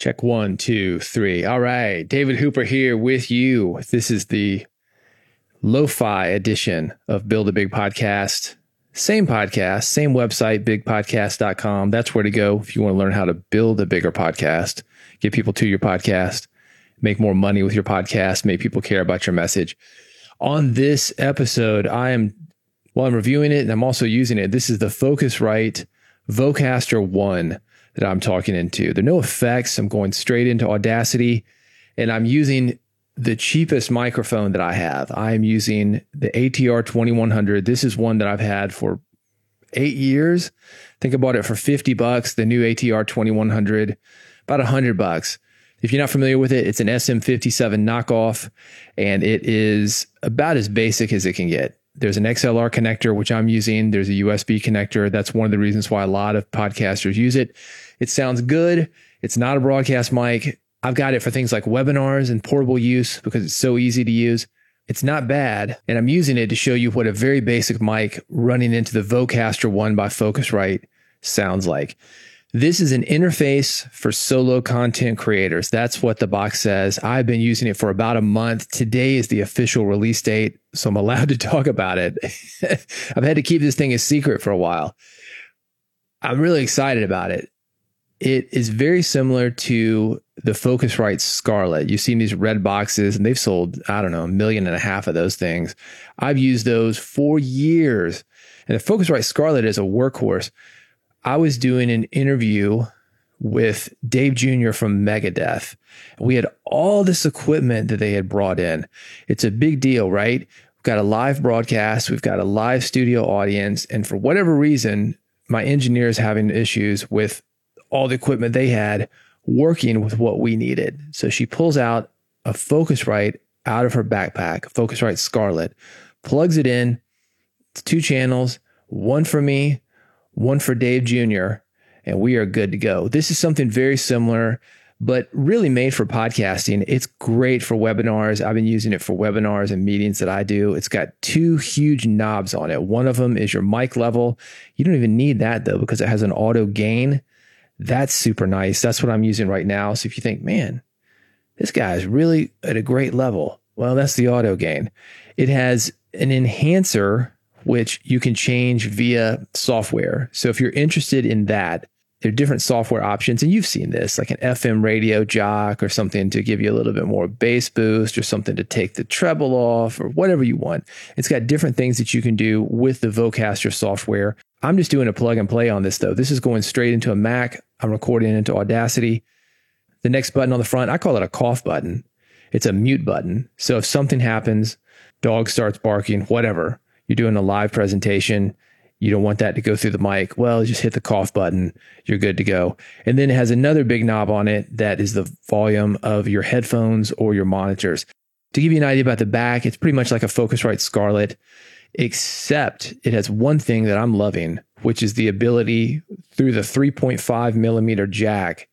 Check one, two, three. All right. David Hooper here with you. This is the lo fi edition of Build a Big Podcast. Same podcast, same website, bigpodcast.com. That's where to go if you want to learn how to build a bigger podcast, get people to your podcast, make more money with your podcast, make people care about your message. On this episode, I am, well, I'm reviewing it and I'm also using it. This is the Focusrite Vocaster 1 that I'm talking into. There are no effects. I'm going straight into Audacity and I'm using the cheapest microphone that I have. I am using the ATR 2100. This is one that I've had for eight years. I think I bought it for 50 bucks, the new ATR 2100, about 100 bucks. If you're not familiar with it, it's an SM57 knockoff and it is about as basic as it can get. There's an XLR connector, which I'm using. There's a USB connector. That's one of the reasons why a lot of podcasters use it. It sounds good. It's not a broadcast mic. I've got it for things like webinars and portable use because it's so easy to use. It's not bad. And I'm using it to show you what a very basic mic running into the Vocaster 1 by Focusrite sounds like. This is an interface for solo content creators. That's what the box says. I've been using it for about a month. Today is the official release date, so I'm allowed to talk about it. I've had to keep this thing a secret for a while. I'm really excited about it. It is very similar to the Focusrite Scarlett. You've seen these red boxes and they've sold, I don't know, a million and a half of those things. I've used those for years. And the Focusrite Scarlett is a workhorse. I was doing an interview with Dave Jr. from Megadeth. We had all this equipment that they had brought in. It's a big deal, right? We've got a live broadcast, we've got a live studio audience, and for whatever reason, my engineer is having issues with all the equipment they had working with what we needed. So she pulls out a Focusrite out of her backpack, Focusrite Scarlett, plugs it in. It's two channels, one for me, one for Dave Jr., and we are good to go. This is something very similar, but really made for podcasting. It's great for webinars. I've been using it for webinars and meetings that I do. It's got two huge knobs on it. One of them is your mic level. You don't even need that though, because it has an auto gain. That's super nice. That's what I'm using right now. So if you think, man, this guy is really at a great level, well, that's the auto gain. It has an enhancer, which you can change via software. So if you're interested in that, there are different software options, and you've seen this, like an FM radio jock or something to give you a little bit more bass boost or something to take the treble off or whatever you want. It's got different things that you can do with the Vocaster software. I'm just doing a plug and play on this though. This is going straight into a Mac. I'm recording into Audacity. The next button on the front, I call it a cough button. It's a mute button. So if something happens, dog starts barking, whatever, you're doing a live presentation, you don't want that to go through the mic. Well, just hit the cough button. You're good to go. And then it has another big knob on it that is the volume of your headphones or your monitors. To give you an idea about the back, it's pretty much like a Focusrite Scarlett except it has one thing that I'm loving, which is the ability through the 3.5 millimeter jack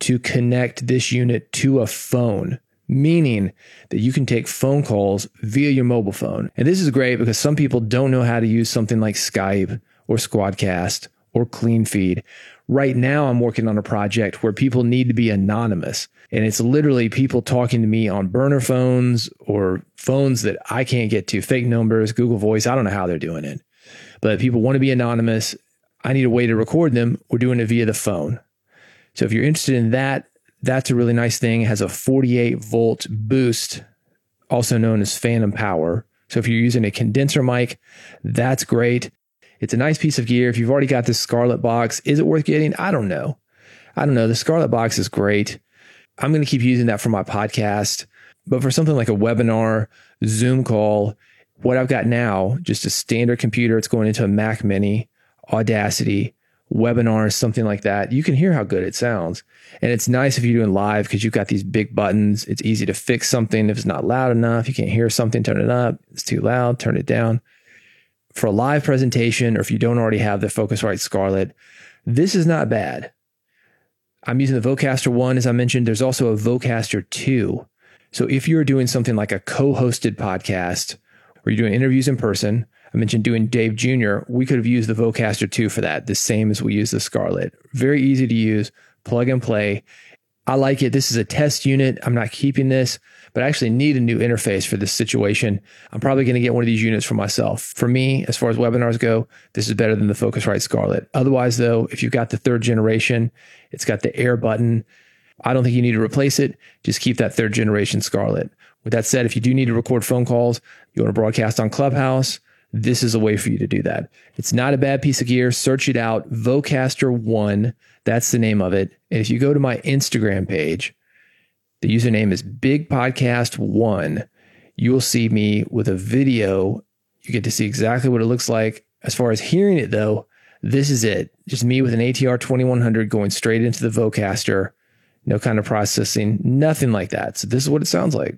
to connect this unit to a phone, meaning that you can take phone calls via your mobile phone. And this is great because some people don't know how to use something like Skype or Squadcast or CleanFeed. Right now, I'm working on a project where people need to be anonymous. And it's literally people talking to me on burner phones or phones that I can't get to, fake numbers, Google Voice. I don't know how they're doing it. But people want to be anonymous. I need a way to record them. We're doing it via the phone. So if you're interested in that, that's a really nice thing. It has a 48 volt boost, also known as phantom power. So if you're using a condenser mic, that's great. It's a nice piece of gear. If you've already got this Scarlett box, is it worth getting? I don't know. I don't know. The Scarlett box is great. I'm going to keep using that for my podcast. But for something like a webinar, Zoom call, what I've got now, just a standard computer, it's going into a Mac Mini, Audacity, webinars, something like that. You can hear how good it sounds. And it's nice if you're doing live because you've got these big buttons. It's easy to fix something if it's not loud enough. You can't hear something, turn it up. It's too loud, turn it down for a live presentation, or if you don't already have the Focusrite Scarlett, this is not bad. I'm using the Vocaster 1, as I mentioned. There's also a Vocaster 2. So if you're doing something like a co hosted podcast or you're doing interviews in person, I mentioned doing Dave Jr., we could have used the Vocaster 2 for that, the same as we use the Scarlett. Very easy to use, plug and play. I like it. This is a test unit. I'm not keeping this, but I actually need a new interface for this situation. I'm probably going to get one of these units for myself. For me, as far as webinars go, this is better than the Focusrite Scarlett. Otherwise, though, if you've got the third generation, it's got the air button. I don't think you need to replace it. Just keep that third generation Scarlett. With that said, if you do need to record phone calls, you want to broadcast on Clubhouse, this is a way for you to do that. It's not a bad piece of gear. Search it out. Vocaster One. That's the name of it. And if you go to my Instagram page, the username is Big Podcast One. You will see me with a video. You get to see exactly what it looks like. As far as hearing it, though, this is it. Just me with an ATR 2100 going straight into the Vocaster. No kind of processing, nothing like that. So, this is what it sounds like.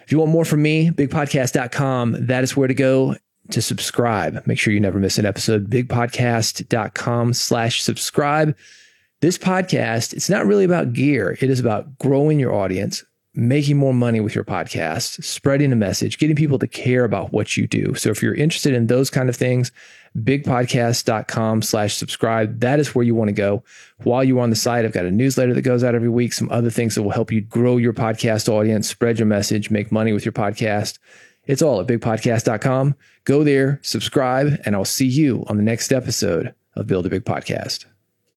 If you want more from me, bigpodcast.com, that is where to go to subscribe. Make sure you never miss an episode. Bigpodcast.com slash subscribe. This podcast, it's not really about gear. It is about growing your audience, making more money with your podcast, spreading a message, getting people to care about what you do. So if you're interested in those kind of things, bigpodcast.com slash subscribe. That is where you want to go. While you're on the site, I've got a newsletter that goes out every week, some other things that will help you grow your podcast audience, spread your message, make money with your podcast. It's all at bigpodcast.com. Go there, subscribe, and I'll see you on the next episode of Build a Big Podcast.